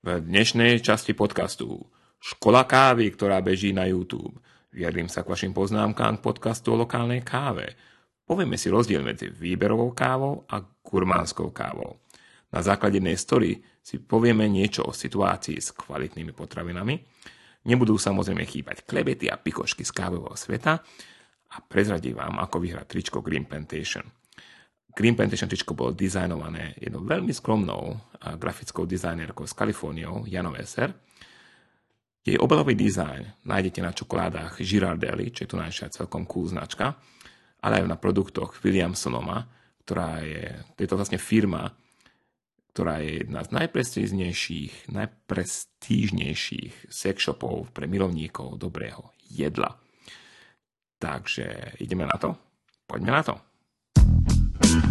V dnešnej časti podcastu Škola kávy, ktorá beží na YouTube. Vyjadrím sa k vašim poznámkám k podcastu o lokálnej káve. Povieme si rozdiel medzi výberovou kávou a gurmánskou kávou. Na základe jednej story si povieme niečo o situácii s kvalitnými potravinami. Nebudú samozrejme chýbať klebety a pikošky z kávového sveta a prezradím vám, ako vyhrať tričko Green Plantation. Green Plantation tričko bolo dizajnované jednou veľmi skromnou grafickou dizajnerkou z Kaliforniou, Janou Esser. Jej obalový dizajn nájdete na čokoládach Girardelli, čo je tu najšia celkom cool značka, ale aj na produktoch Williamsonoma, ktorá je, to je to vlastne firma, ktorá je jedna z najprestížnejších, najprestížnejších sex shopov pre milovníkov dobrého jedla. Takže ideme na to? Poďme na to. Mm-hmm.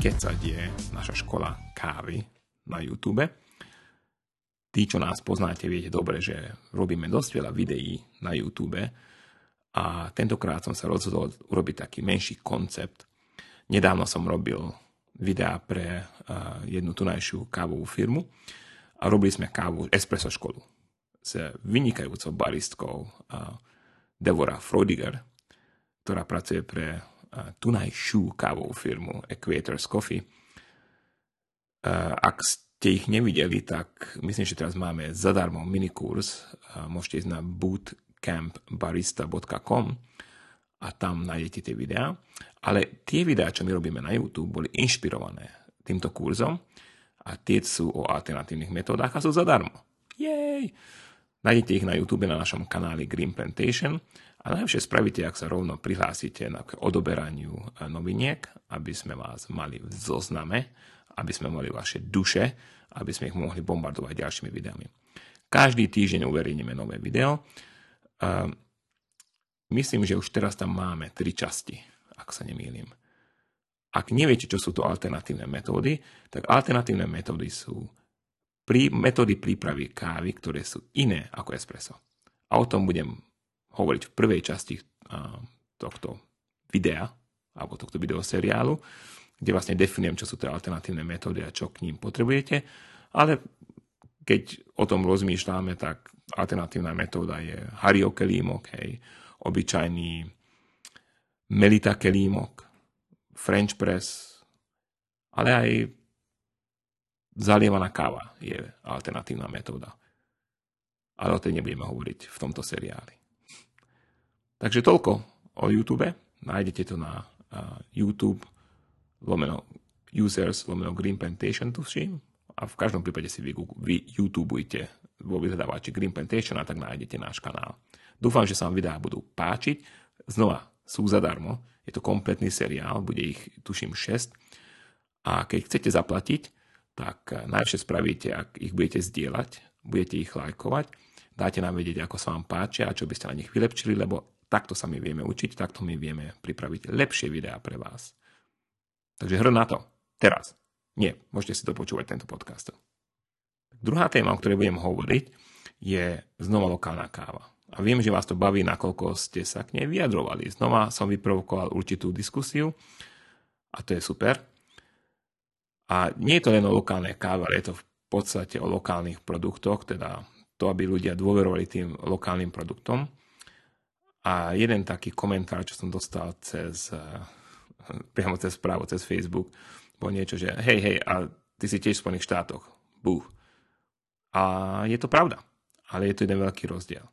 Kecať je naša škola kávy na YouTube. Tí, čo nás poznáte, viete dobre, že robíme dosť veľa videí na YouTube a tentokrát som sa rozhodol urobiť taký menší koncept. Nedávno som robil videá pre uh, jednu tunajšiu kávovú firmu a robili sme kávu espresso školu s vynikajúcou baristkou uh, Devora Frodiger, ktorá pracuje pre tunajšiu kávovú firmu Equators Coffee. Ak ste ich nevideli, tak myslím, že teraz máme zadarmo minikurs. Môžete ísť na bootcampbarista.com a tam nájdete tie videá. Ale tie videá, čo my robíme na YouTube, boli inšpirované týmto kurzom a tie sú o alternatívnych metódach a sú zadarmo. Jej! Nájdete ich na YouTube na našom kanáli Green Plantation a najlepšie spravíte, ak sa rovno prihlásite na odoberaniu e, noviniek, aby sme vás mali v zozname, aby sme mali vaše duše, aby sme ich mohli bombardovať ďalšími videami. Každý týždeň uverejníme nové video. Uh, myslím, že už teraz tam máme tri časti, ak sa nemýlim. Ak neviete, čo sú to alternatívne metódy, tak alternatívne metódy sú prí, metódy prípravy kávy, ktoré sú iné ako espresso. A o tom budem hovoriť v prvej časti tohto videa, alebo tohto videoseriálu, kde vlastne definujem, čo sú tie alternatívne metódy a čo k ním potrebujete. Ale keď o tom rozmýšľame, tak alternatívna metóda je Hario kelímok, hej, obyčajný Melita kelímok, French press, ale aj zalievaná káva je alternatívna metóda. Ale o tej nebudeme hovoriť v tomto seriáli. Takže toľko o YouTube. Nájdete to na uh, YouTube lomeno users lomeno Green Plantation tuším. A v každom prípade si vy, vy YouTubeujte vo vyhľadávači Green Plantation a tak nájdete náš kanál. Dúfam, že sa vám videá budú páčiť. Znova, sú zadarmo. Je to kompletný seriál, bude ich tuším 6. A keď chcete zaplatiť, tak najlepšie spravíte, ak ich budete zdieľať, budete ich lajkovať, dáte nám vedieť, ako sa vám páčia a čo by ste na nich vylepčili, lebo Takto sa my vieme učiť, takto my vieme pripraviť lepšie videá pre vás. Takže hra na to. Teraz. Nie, môžete si to počúvať, tento podcast. Druhá téma, o ktorej budem hovoriť, je znova lokálna káva. A viem, že vás to baví, nakoľko ste sa k nej vyjadrovali. Znova som vyprovokoval určitú diskusiu a to je super. A nie je to len o lokálnej káve, ale je to v podstate o lokálnych produktoch, teda to, aby ľudia dôverovali tým lokálnym produktom. A jeden taký komentár, čo som dostal cez, eh, priamo cez správu, cez Facebook, bol niečo, že hej, hej, a ty si tiež v Spojených štátoch. Bú. A je to pravda. Ale je to jeden veľký rozdiel.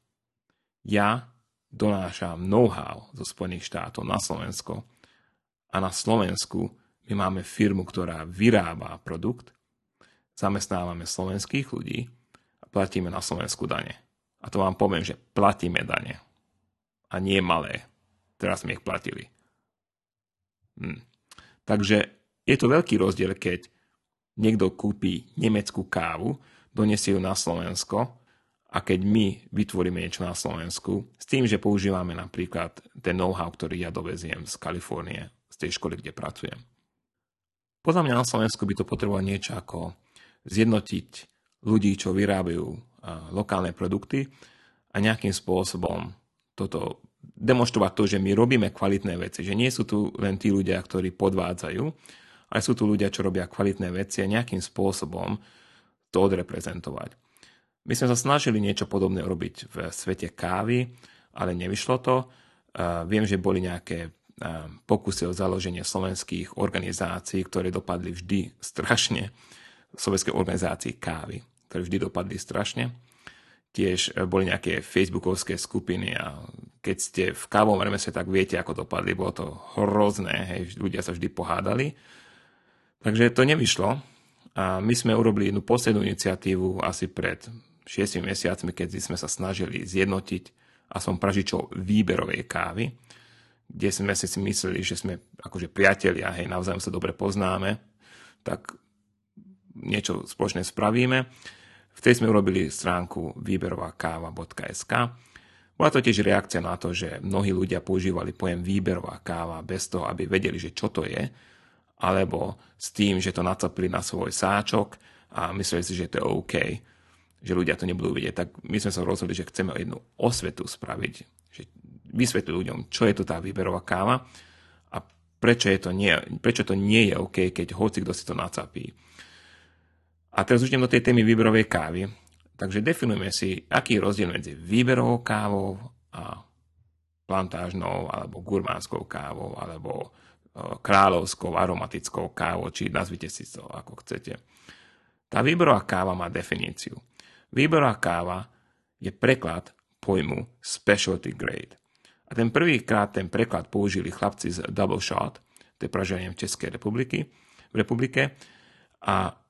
Ja donášam know-how zo Spojených štátov na Slovensko a na Slovensku my máme firmu, ktorá vyrába produkt, zamestnávame slovenských ľudí a platíme na Slovensku dane. A to vám poviem, že platíme dane. A nie malé. Teraz sme ich platili. Hm. Takže je to veľký rozdiel, keď niekto kúpi nemeckú kávu, donesie ju na Slovensko a keď my vytvoríme niečo na Slovensku s tým, že používame napríklad ten know-how, ktorý ja doveziem z Kalifornie, z tej školy, kde pracujem. Podľa mňa na Slovensku by to potrebovalo niečo ako zjednotiť ľudí, čo vyrábajú lokálne produkty a nejakým spôsobom toto demonstrovať to, že my robíme kvalitné veci, že nie sú tu len tí ľudia, ktorí podvádzajú, ale sú tu ľudia, čo robia kvalitné veci a nejakým spôsobom to odreprezentovať. My sme sa snažili niečo podobné robiť v svete kávy, ale nevyšlo to. Viem, že boli nejaké pokusy o založenie slovenských organizácií, ktoré dopadli vždy strašne, slovenskej organizácii kávy, ktoré vždy dopadli strašne tiež e, boli nejaké facebookovské skupiny a keď ste v kávom remese, tak viete, ako dopadli. Bolo to hrozné, hej, ľudia sa vždy pohádali. Takže to nevyšlo a my sme urobili jednu poslednú iniciatívu asi pred 6 mesiacmi, keď sme sa snažili zjednotiť som pražičov výberovej kávy, kde sme si mysleli, že sme akože priatelia, hej, navzájom sa dobre poznáme, tak niečo spoločne spravíme. Vtedy sme urobili stránku výberovákáva.sk. Bola to tiež reakcia na to, že mnohí ľudia používali pojem výberová káva bez toho, aby vedeli, že čo to je, alebo s tým, že to nacapili na svoj sáčok a mysleli si, že to je OK, že ľudia to nebudú vidieť. Tak my sme sa rozhodli, že chceme jednu osvetu spraviť, že vysvetliť ľuďom, čo je to tá výberová káva a prečo, je to nie, prečo to nie je OK, keď hoci kto si to nacapí. A teraz už idem do tej témy výberovej kávy. Takže definujeme si, aký je rozdiel medzi výberovou kávou a plantážnou alebo gurmánskou kávou alebo e, kráľovskou aromatickou kávou, či nazvite si to ako chcete. Tá výberová káva má definíciu. Výberová káva je preklad pojmu specialty grade. A ten prvýkrát ten preklad použili chlapci z Double Shot, to je praženie v Českej republiky, v republike, a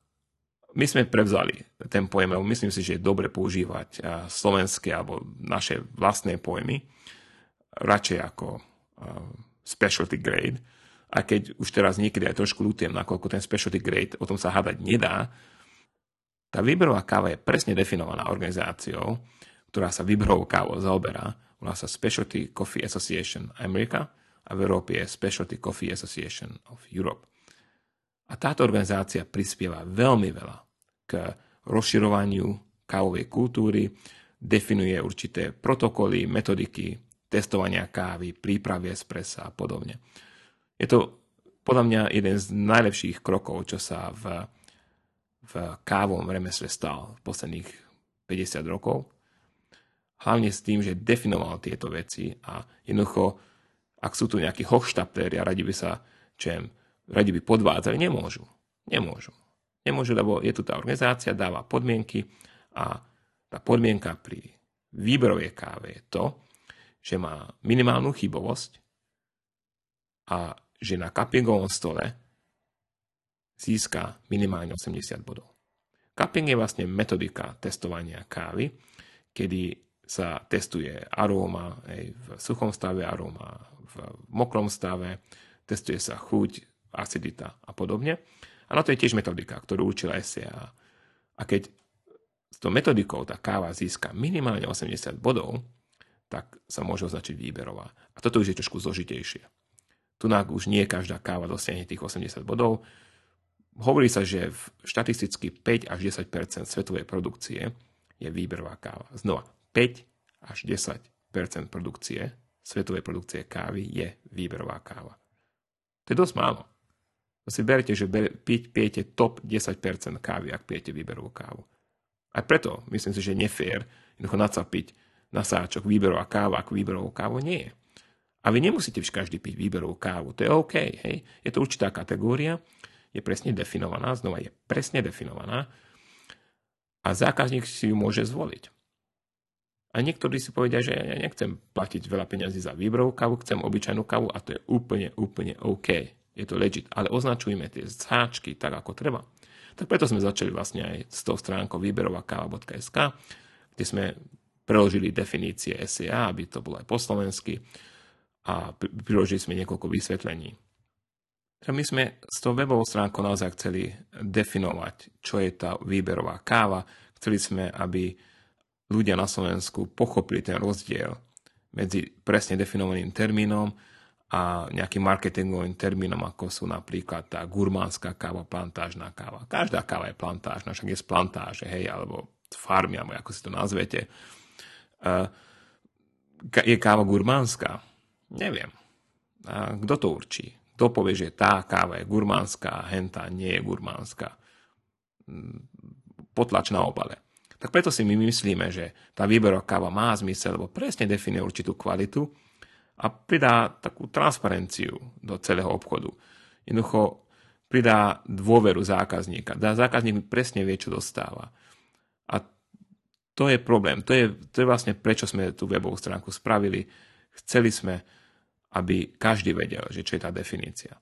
my sme prevzali ten pojem, lebo myslím si, že je dobre používať slovenské alebo naše vlastné pojmy, radšej ako specialty grade. A keď už teraz niekedy aj trošku ľutujem, nakoľko ten specialty grade, o tom sa hádať nedá, tá výberová káva je presne definovaná organizáciou, ktorá sa výberovou kávou zaoberá. Volá sa Specialty Coffee Association America a v Európe je Specialty Coffee Association of Europe. A táto organizácia prispieva veľmi veľa k rozširovaniu kávovej kultúry, definuje určité protokoly, metodiky testovania kávy, prípravy espressa a podobne. Je to podľa mňa jeden z najlepších krokov, čo sa v, v kávom remesle stal v posledných 50 rokov. Hlavne s tým, že definoval tieto veci a jednoducho, ak sú tu nejakí hochštaptéri a radi by sa čem radi by podvádzali, nemôžu. Nemôžu. Nemôžu, lebo je tu tá organizácia, dáva podmienky a tá podmienka pri výberovej káve je to, že má minimálnu chybovosť a že na cuppingovom stole získa minimálne 80 bodov. Cupping je vlastne metodika testovania kávy, kedy sa testuje aróma aj v suchom stave, aróma v mokrom stave, testuje sa chuť, acidita a podobne. A to je tiež metodika, ktorú učila SCA. A keď s tou metodikou tá káva získa minimálne 80 bodov, tak sa môže označiť výberová. A toto už je trošku zložitejšie. Tu už nie každá káva dosiahne tých 80 bodov. Hovorí sa, že v štatisticky 5 až 10% svetovej produkcie je výberová káva. Znova, 5 až 10% produkcie, svetovej produkcie kávy je výberová káva. To je dosť málo. To si berte, že piť, pijete top 10% kávy, ak pijete výberovú kávu. Aj preto myslím si, že nefér jednoducho nacapiť na sáčok výberová káva ako výberovú kávu nie je. A vy nemusíte vždy každý piť výberovú kávu. To je OK. Hej? Je to určitá kategória, je presne definovaná, znova je presne definovaná a zákazník si ju môže zvoliť. A niektorí si povedia, že ja nechcem platiť veľa peniazy za výberovú kávu, chcem obyčajnú kávu a to je úplne, úplne OK je to legit, ale označujme tie sáčky tak, ako treba. Tak preto sme začali vlastne aj s tou stránkou výberovakáva.sk, kde sme preložili definície SEA, aby to bolo aj po slovensky a priložili sme niekoľko vysvetlení. My sme s tou webovou stránkou naozaj chceli definovať, čo je tá výberová káva. Chceli sme, aby ľudia na Slovensku pochopili ten rozdiel medzi presne definovaným termínom a nejakým marketingovým termínom, ako sú napríklad tá gurmánska káva, plantážna káva. Každá káva je plantážna, však je z plantáže, hej, alebo z farmy, alebo ako si to nazvete. Je káva gurmánska? Neviem. A kto to určí? Kto povie, že tá káva je gurmánska a henta nie je gurmánska? Mm, potlač na obale. Tak preto si my myslíme, že tá výberová káva má zmysel, lebo presne definuje určitú kvalitu a pridá takú transparenciu do celého obchodu. Jednoducho pridá dôveru zákazníka. Zákazník presne vie, čo dostáva. A to je problém. To je, to je vlastne prečo sme tú webovú stránku spravili. Chceli sme, aby každý vedel, že čo je tá definícia.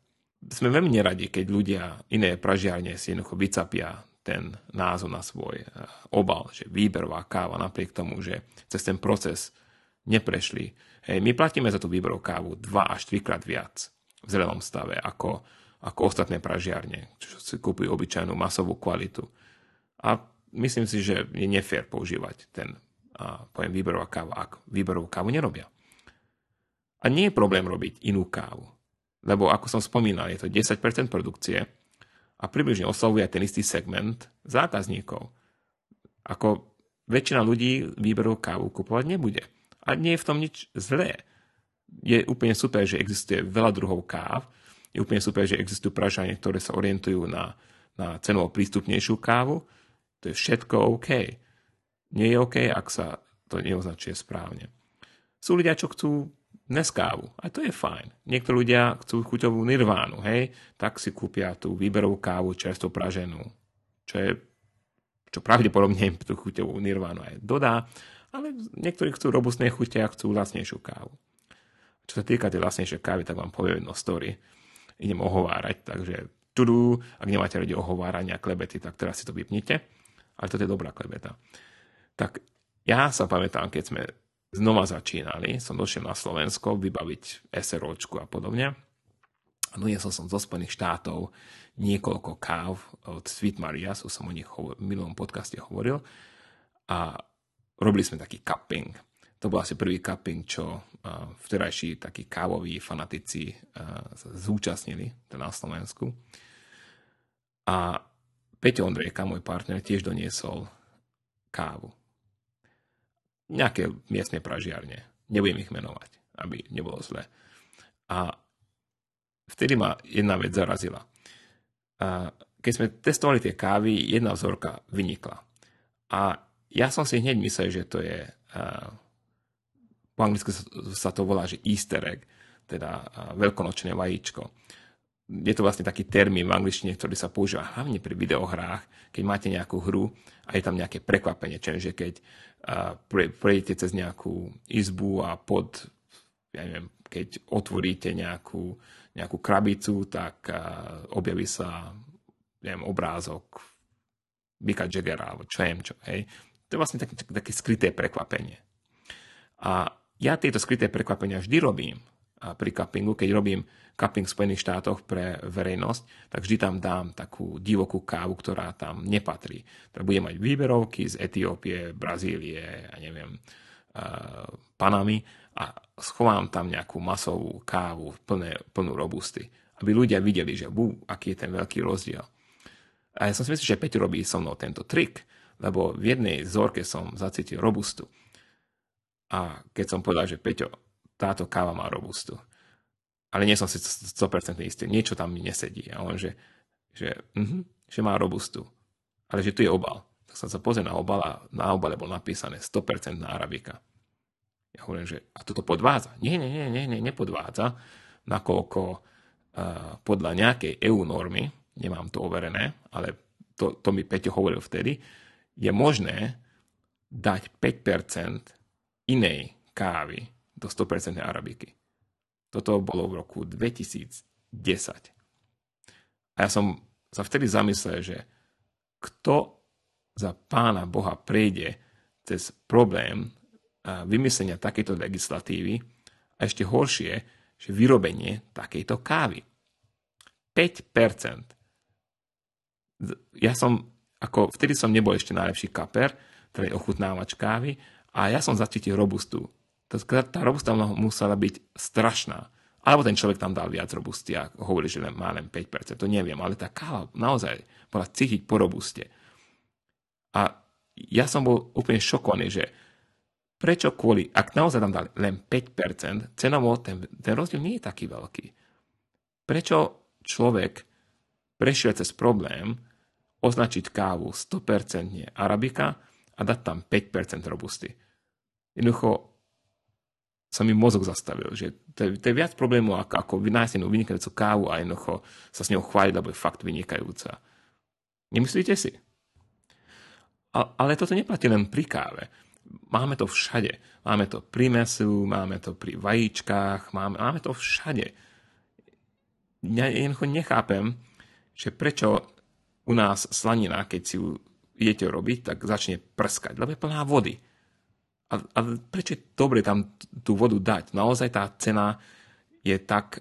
Sme veľmi neradi, keď ľudia iné pražiarne si jednoducho vycapia ten názov na svoj eh, obal, že výberová káva, napriek tomu, že cez ten proces neprešli. My platíme za tú výberovú kávu 2 až 3 krát viac v zrelom stave ako, ako ostatné pražiarne, čo si kúpujú obyčajnú masovú kvalitu. A myslím si, že je nefér používať ten a poviem výberová káva, ak výberovú kávu nerobia. A nie je problém robiť inú kávu, lebo ako som spomínal, je to 10% produkcie a približne oslavuje ten istý segment zákazníkov. Ako väčšina ľudí výberovú kávu kupovať nebude. A nie je v tom nič zlé. Je úplne super, že existuje veľa druhov káv. Je úplne super, že existujú pražania, ktoré sa orientujú na, na cenovo prístupnejšiu kávu. To je všetko OK. Nie je OK, ak sa to neoznačuje správne. Sú ľudia, čo chcú neskávu. A to je fajn. Niektorí ľudia chcú chuťovú nirvánu, hej, tak si kúpia tú výberovú kávu čerstvo praženú, čo je čo pravdepodobne im tú chuťovú nirvánu aj dodá, ale niektorí chcú robustné chute a chcú lacnejšiu kávu. Čo sa týka tej lacnejšej kávy, tak vám poviem jedno story. Idem ohovárať, takže tudu, ak nemáte radi ohovárania klebety, tak teraz si to vypnite. Ale toto je dobrá klebeta. Tak ja sa pamätám, keď sme znova začínali, som došiel na Slovensko vybaviť SROčku a podobne. A doniesol som zo Spojených štátov niekoľko káv od Sweet Marias, som o nich v minulom podcaste hovoril. A robili sme taký cupping. To bol asi prvý cupping, čo vterajší takí kávoví fanatici sa zúčastnili na Slovensku. A Peťo Ondrejka, môj partner, tiež doniesol kávu. Nejaké miestne pražiarne. Nebudem ich menovať, aby nebolo zle. A vtedy ma jedna vec zarazila. A keď sme testovali tie kávy, jedna vzorka vynikla. A ja som si hneď myslel, že to je, uh, po anglicky sa to volá, že easter egg, teda uh, veľkonočné vajíčko. Je to vlastne taký termín v angličtine, ktorý sa používa hlavne pri videohrách, keď máte nejakú hru a je tam nejaké prekvapenie, čiže keď uh, pre, prejdete cez nejakú izbu a pod, ja neviem, keď otvoríte nejakú, nejakú krabicu, tak uh, objaví sa neviem, obrázok Mika Jaggera, alebo čo viem čo, hej to je vlastne také, také skryté prekvapenie. A ja tieto skryté prekvapenia vždy robím a pri cuppingu, keď robím cupping v Spojených štátoch pre verejnosť, tak vždy tam dám takú divokú kávu, ktorá tam nepatrí. Teda budem mať výberovky z Etiópie, Brazílie, ja neviem, Panamy a schovám tam nejakú masovú kávu plné, plnú robusty, aby ľudia videli, že bú, aký je ten veľký rozdiel. A ja som si myslel, že Peťo robí so mnou tento trik, lebo v jednej zorke som zacítil robustu. A keď som povedal, že Peťo, táto káva má robustu, ale nie som si 100% istý, niečo tam mi nesedí. A on, že, že, uh-huh, že má robustu, ale že tu je obal. Tak som sa pozrel na obal a na obale bol napísané 100% na arabika. Ja hovorím, že a toto podvádza. Nie, nie, nie, nie, nie nepodvádza, nakoľko uh, podľa nejakej EU normy, nemám to overené, ale to, to mi Peťo hovoril vtedy, je možné dať 5% inej kávy do 100% arabiky. Toto bolo v roku 2010. A ja som sa vtedy zamyslel, že kto za pána Boha prejde cez problém vymyslenia takejto legislatívy a ešte horšie, že vyrobenie takejto kávy. 5%. Ja som, ako vtedy som nebol ešte najlepší kaper, teda ochutnávač kávy, a ja som zacítil robustu. Tá robusta musela byť strašná. Alebo ten človek tam dal viac robusty a hovorí, že len má len 5%. To neviem, ale tá káva naozaj bola cítiť po robuste. A ja som bol úplne šokovaný, že prečo kvôli, ak naozaj tam dali len 5%, cenovo ten, ten rozdiel nie je taký veľký. Prečo človek prešiel cez problém označiť kávu 100% arabika a dať tam 5% robusty. Jednoducho sa mi mozog zastavil, že to je, to je viac problémov ako, ako vynájsť jednu vynikajúcu kávu a jednoducho sa s ňou chváliť, lebo je fakt vynikajúca. Nemyslíte si? A, ale toto neplatí len pri káve. Máme to všade. Máme to pri mesu, máme to pri vajíčkách, máme, máme to všade. Ja jednoducho nechápem, že prečo u nás slanina, keď si ju idete robiť, tak začne prskať, lebo je plná vody a, a prečo je dobre tam tú vodu dať? Naozaj tá cena je tak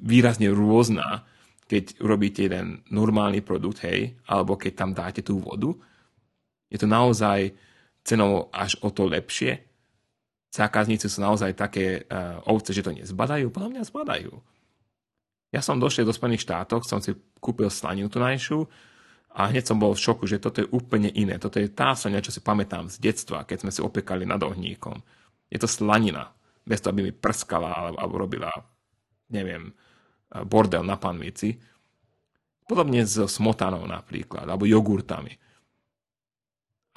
výrazne rôzna, keď robíte jeden normálny produkt, hej, alebo keď tam dáte tú vodu. Je to naozaj cenou až o to lepšie. Zákazníci sú naozaj také uh, ovce, že to nezbadajú. Podľa mňa zbadajú. Ja som došiel do Spojených štátov, som si kúpil slaninu tunajšiu, a hneď som bol v šoku, že toto je úplne iné. Toto je tá slania, čo si pamätám z detstva, keď sme si opekali nad ohníkom. Je to slanina. Bez toho, aby mi prskala alebo, alebo robila, neviem, bordel na panvici. Podobne s smotanou napríklad, alebo jogurtami.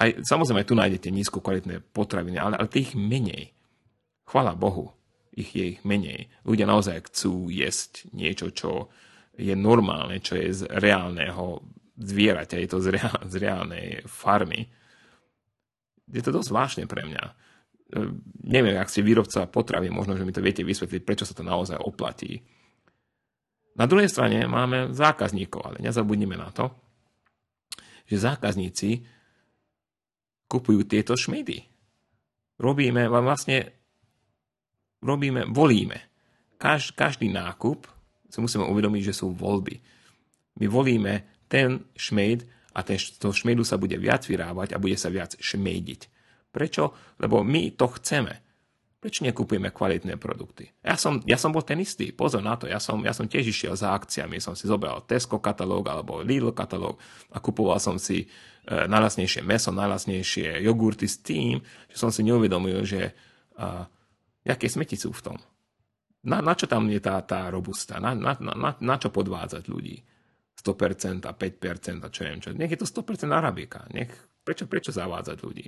Aj, samozrejme, tu nájdete nízko kvalitné potraviny, ale, ale tých menej. Chvala Bohu, ich je ich menej. Ľudia naozaj chcú jesť niečo, čo je normálne, čo je z reálneho zvieraťa, je to z, reál, z reálnej farmy. Je to dosť zvláštne pre mňa. E, neviem, ak ste výrobca potravy, možno, že mi to viete vysvetliť, prečo sa to naozaj oplatí. Na druhej strane máme zákazníkov, ale nezabudnime na to, že zákazníci kupujú tieto šmedy. Robíme, vlastne robíme, volíme. Kaž, každý nákup si musíme uvedomiť, že sú voľby. My volíme ten šmejd a ten, to šmejdu sa bude viac vyrábať a bude sa viac šmejdiť. Prečo? Lebo my to chceme. Prečo nekupujeme kvalitné produkty? Ja som, ja som bol ten istý, pozor na to, ja som, ja som tiež išiel za akciami, som si zobral Tesco katalóg alebo Lidl katalóg a kupoval som si e, najlasnejšie meso, najlasnejšie jogurty s tým, že som si neuvedomil, že a, aké smeti sú v tom. Na, na čo tam je tá, tá robusta? Na, na, na, na čo podvádzať ľudí? 100% a 5% a čo neviem čo. Nech je to 100% arabika. Nech, prečo, prečo zavádzať ľudí?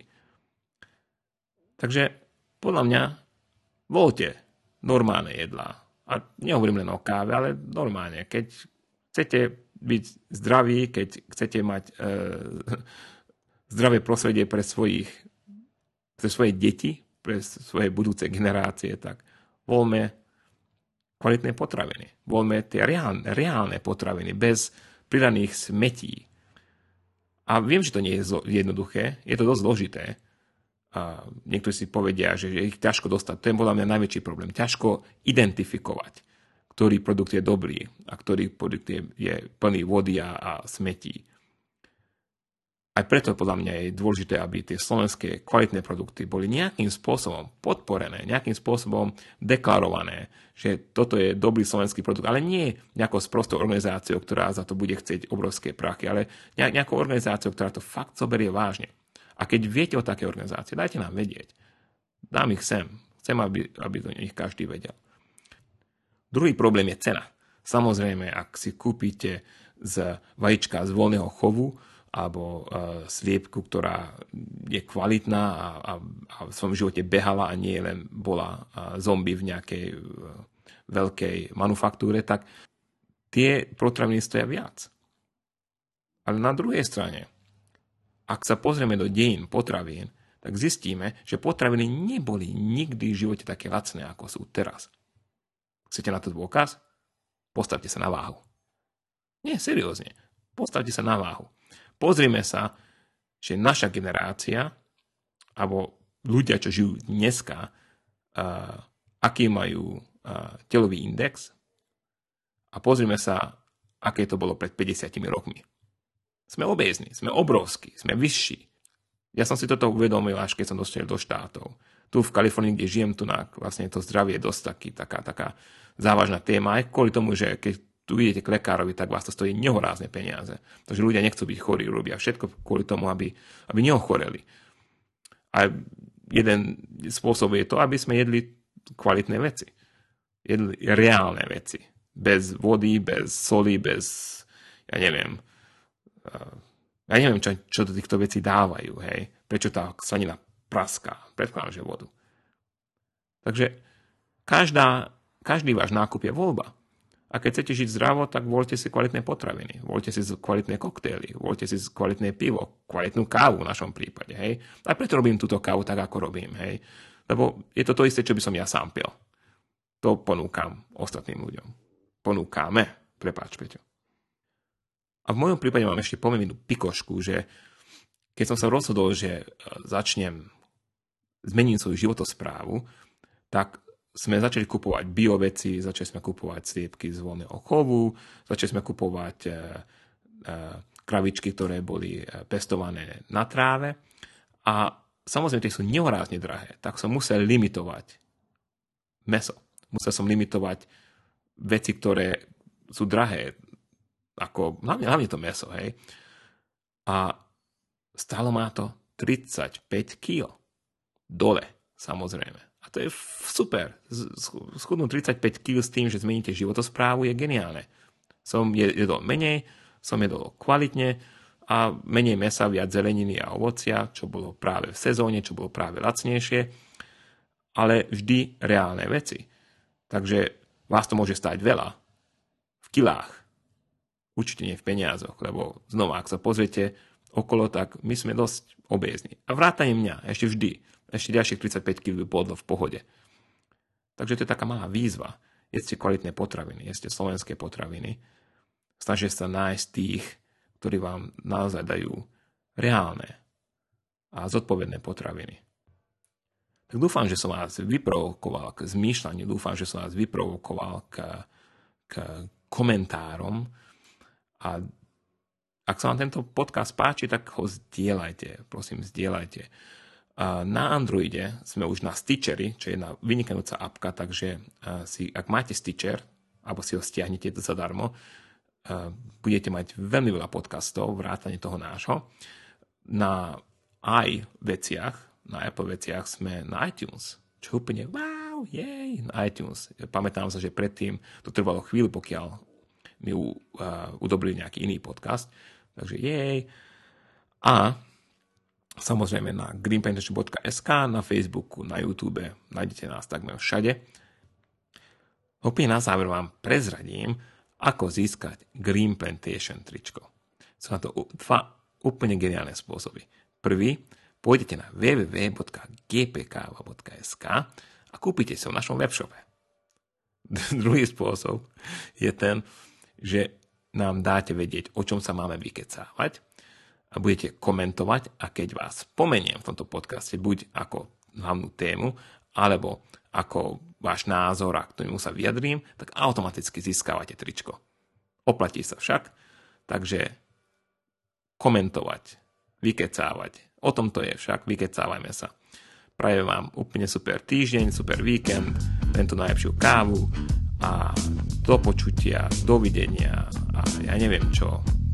Takže podľa mňa voľte normálne jedlá. A nehovorím len o káve, ale normálne. Keď chcete byť zdraví, keď chcete mať e, zdravé prostredie pre, svojich, pre svoje deti, pre svoje budúce generácie, tak voľme kvalitné potraviny. Voľme tie reálne, reálne potraviny, bez pridaných smetí. A viem, že to nie je jednoduché, je to dosť zložité. A niektorí si povedia, že je ich ťažko dostať. To je podľa mňa najväčší problém. Ťažko identifikovať, ktorý produkt je dobrý a ktorý produkt je, je plný vody a, a smetí. Aj preto podľa mňa je dôležité, aby tie slovenské kvalitné produkty boli nejakým spôsobom podporené, nejakým spôsobom deklarované, že toto je dobrý slovenský produkt, ale nie nejakou sprostou organizáciou, ktorá za to bude chcieť obrovské prachy, ale nejakou organizáciou, ktorá to fakt zoberie vážne. A keď viete o také organizácie, dajte nám vedieť. Dám ich sem. Chcem, aby, aby to ich každý vedel. Druhý problém je cena. Samozrejme, ak si kúpite z vajíčka z voľného chovu, alebo uh, sliepku, ktorá je kvalitná a, a, a v svojom živote behala a nie len bola uh, zombie v nejakej uh, veľkej manufaktúre, tak tie potraviny stoja viac. Ale na druhej strane, ak sa pozrieme do dejín potravín, tak zistíme, že potraviny neboli nikdy v živote také lacné, ako sú teraz. Chcete na to dôkaz? Postavte sa na váhu. Nie, seriózne. Postavte sa na váhu. Pozrime sa, že naša generácia, alebo ľudia, čo žijú dneska, uh, aký majú uh, telový index a pozrime sa, aké to bolo pred 50 rokmi. Sme obézni, sme obrovskí, sme vyšší. Ja som si toto uvedomil, až keď som došiel do štátov. Tu v Kalifornii, kde žijem, tu na, vlastne to zdravie je dosť taký, taká, taká závažná téma, aj kvôli tomu, že keď tu idete k lekárovi, tak vás to stojí nehorázne peniaze. Takže ľudia nechcú byť chorí, robia všetko kvôli tomu, aby, aby neochoreli. A jeden spôsob je to, aby sme jedli kvalitné veci. Jedli reálne veci. Bez vody, bez soli, bez, ja neviem, ja neviem, čo, čo do týchto vecí dávajú, hej. Prečo tá slanina praská. Predkladám, že vodu. Takže každá, každý váš nákup je voľba. A keď chcete žiť zdravo, tak voľte si kvalitné potraviny, voľte si kvalitné koktejly, voľte si kvalitné pivo, kvalitnú kávu v našom prípade, hej. A preto robím túto kávu tak, ako robím, hej. Lebo je to to isté, čo by som ja sám pil. To ponúkam ostatným ľuďom. Ponúkame. Prepáč, Peťo. A v mojom prípade mám ešte pomenú pikošku, že keď som sa rozhodol, že e, začnem, zmením svoju životosprávu, tak sme začali kupovať bioveci, začali sme kupovať sliepky z voľného chovu, začali sme kupovať e, kravičky, ktoré boli pestované na tráve a samozrejme tie sú nehorázne drahé, tak som musel limitovať meso. Musel som limitovať veci, ktoré sú drahé, ako, hlavne, hlavne to meso, hej. A stalo má to 35 kg. Dole, samozrejme. A to je super. Schudnúť 35 kg s tým, že zmeníte životosprávu, je geniálne. Som jedol menej, som jedol kvalitne a menej mesa, viac zeleniny a ovocia, čo bolo práve v sezóne, čo bolo práve lacnejšie, ale vždy reálne veci. Takže vás to môže stať veľa. V kilách určite nie v peniazoch, lebo znova, ak sa pozriete okolo, tak my sme dosť obézni. A vrátane mňa, ešte vždy, ešte ďalších 35 kg bolo v pohode. Takže to je taká malá výzva. Jedzte kvalitné potraviny, jedzte slovenské potraviny. Snažte sa nájsť tých, ktorí vám naozaj dajú reálne a zodpovedné potraviny. Tak dúfam, že som vás vyprovokoval k zmýšľaniu, dúfam, že som vás vyprovokoval k, k komentárom, a ak sa vám tento podcast páči, tak ho zdieľajte, prosím, zdieľajte. Na Androide sme už na Stitcheri, čo je jedna vynikajúca apka, takže si, ak máte Stitcher, alebo si ho stiahnete zadarmo, budete mať veľmi veľa podcastov, vrátane toho nášho. Na i veciach, na Apple veciach sme na iTunes, čo úplne wow, jej, na iTunes. Pamätám sa, že predtým to trvalo chvíľu, pokiaľ mi uh, udobrili nejaký iný podcast. Takže jej. A samozrejme na greenplantation.sk, na Facebooku, na YouTube, nájdete nás takmer všade. Opäť na záver vám prezradím, ako získať Green Plantation tričko. Sú na to dva úplne geniálne spôsoby. Prvý, pôjdete na www.gpkava.sk a kúpite sa v našom webshope. Druhý spôsob je ten, že nám dáte vedieť, o čom sa máme vykecávať a budete komentovať a keď vás pomeniem v tomto podcaste buď ako hlavnú tému, alebo ako váš názor a k tomu sa vyjadrím, tak automaticky získávate tričko. Oplatí sa však, takže komentovať, vykecávať. O tom to je však, vykecávajme sa. Prajem vám úplne super týždeň, super víkend, tento najlepšiu kávu a do počutia, dovidenia a ja neviem čo,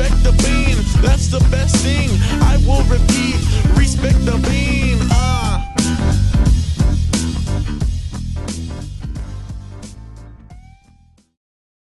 respect the bean. That's the best thing. I will repeat, respect the bean. Ah. Uh.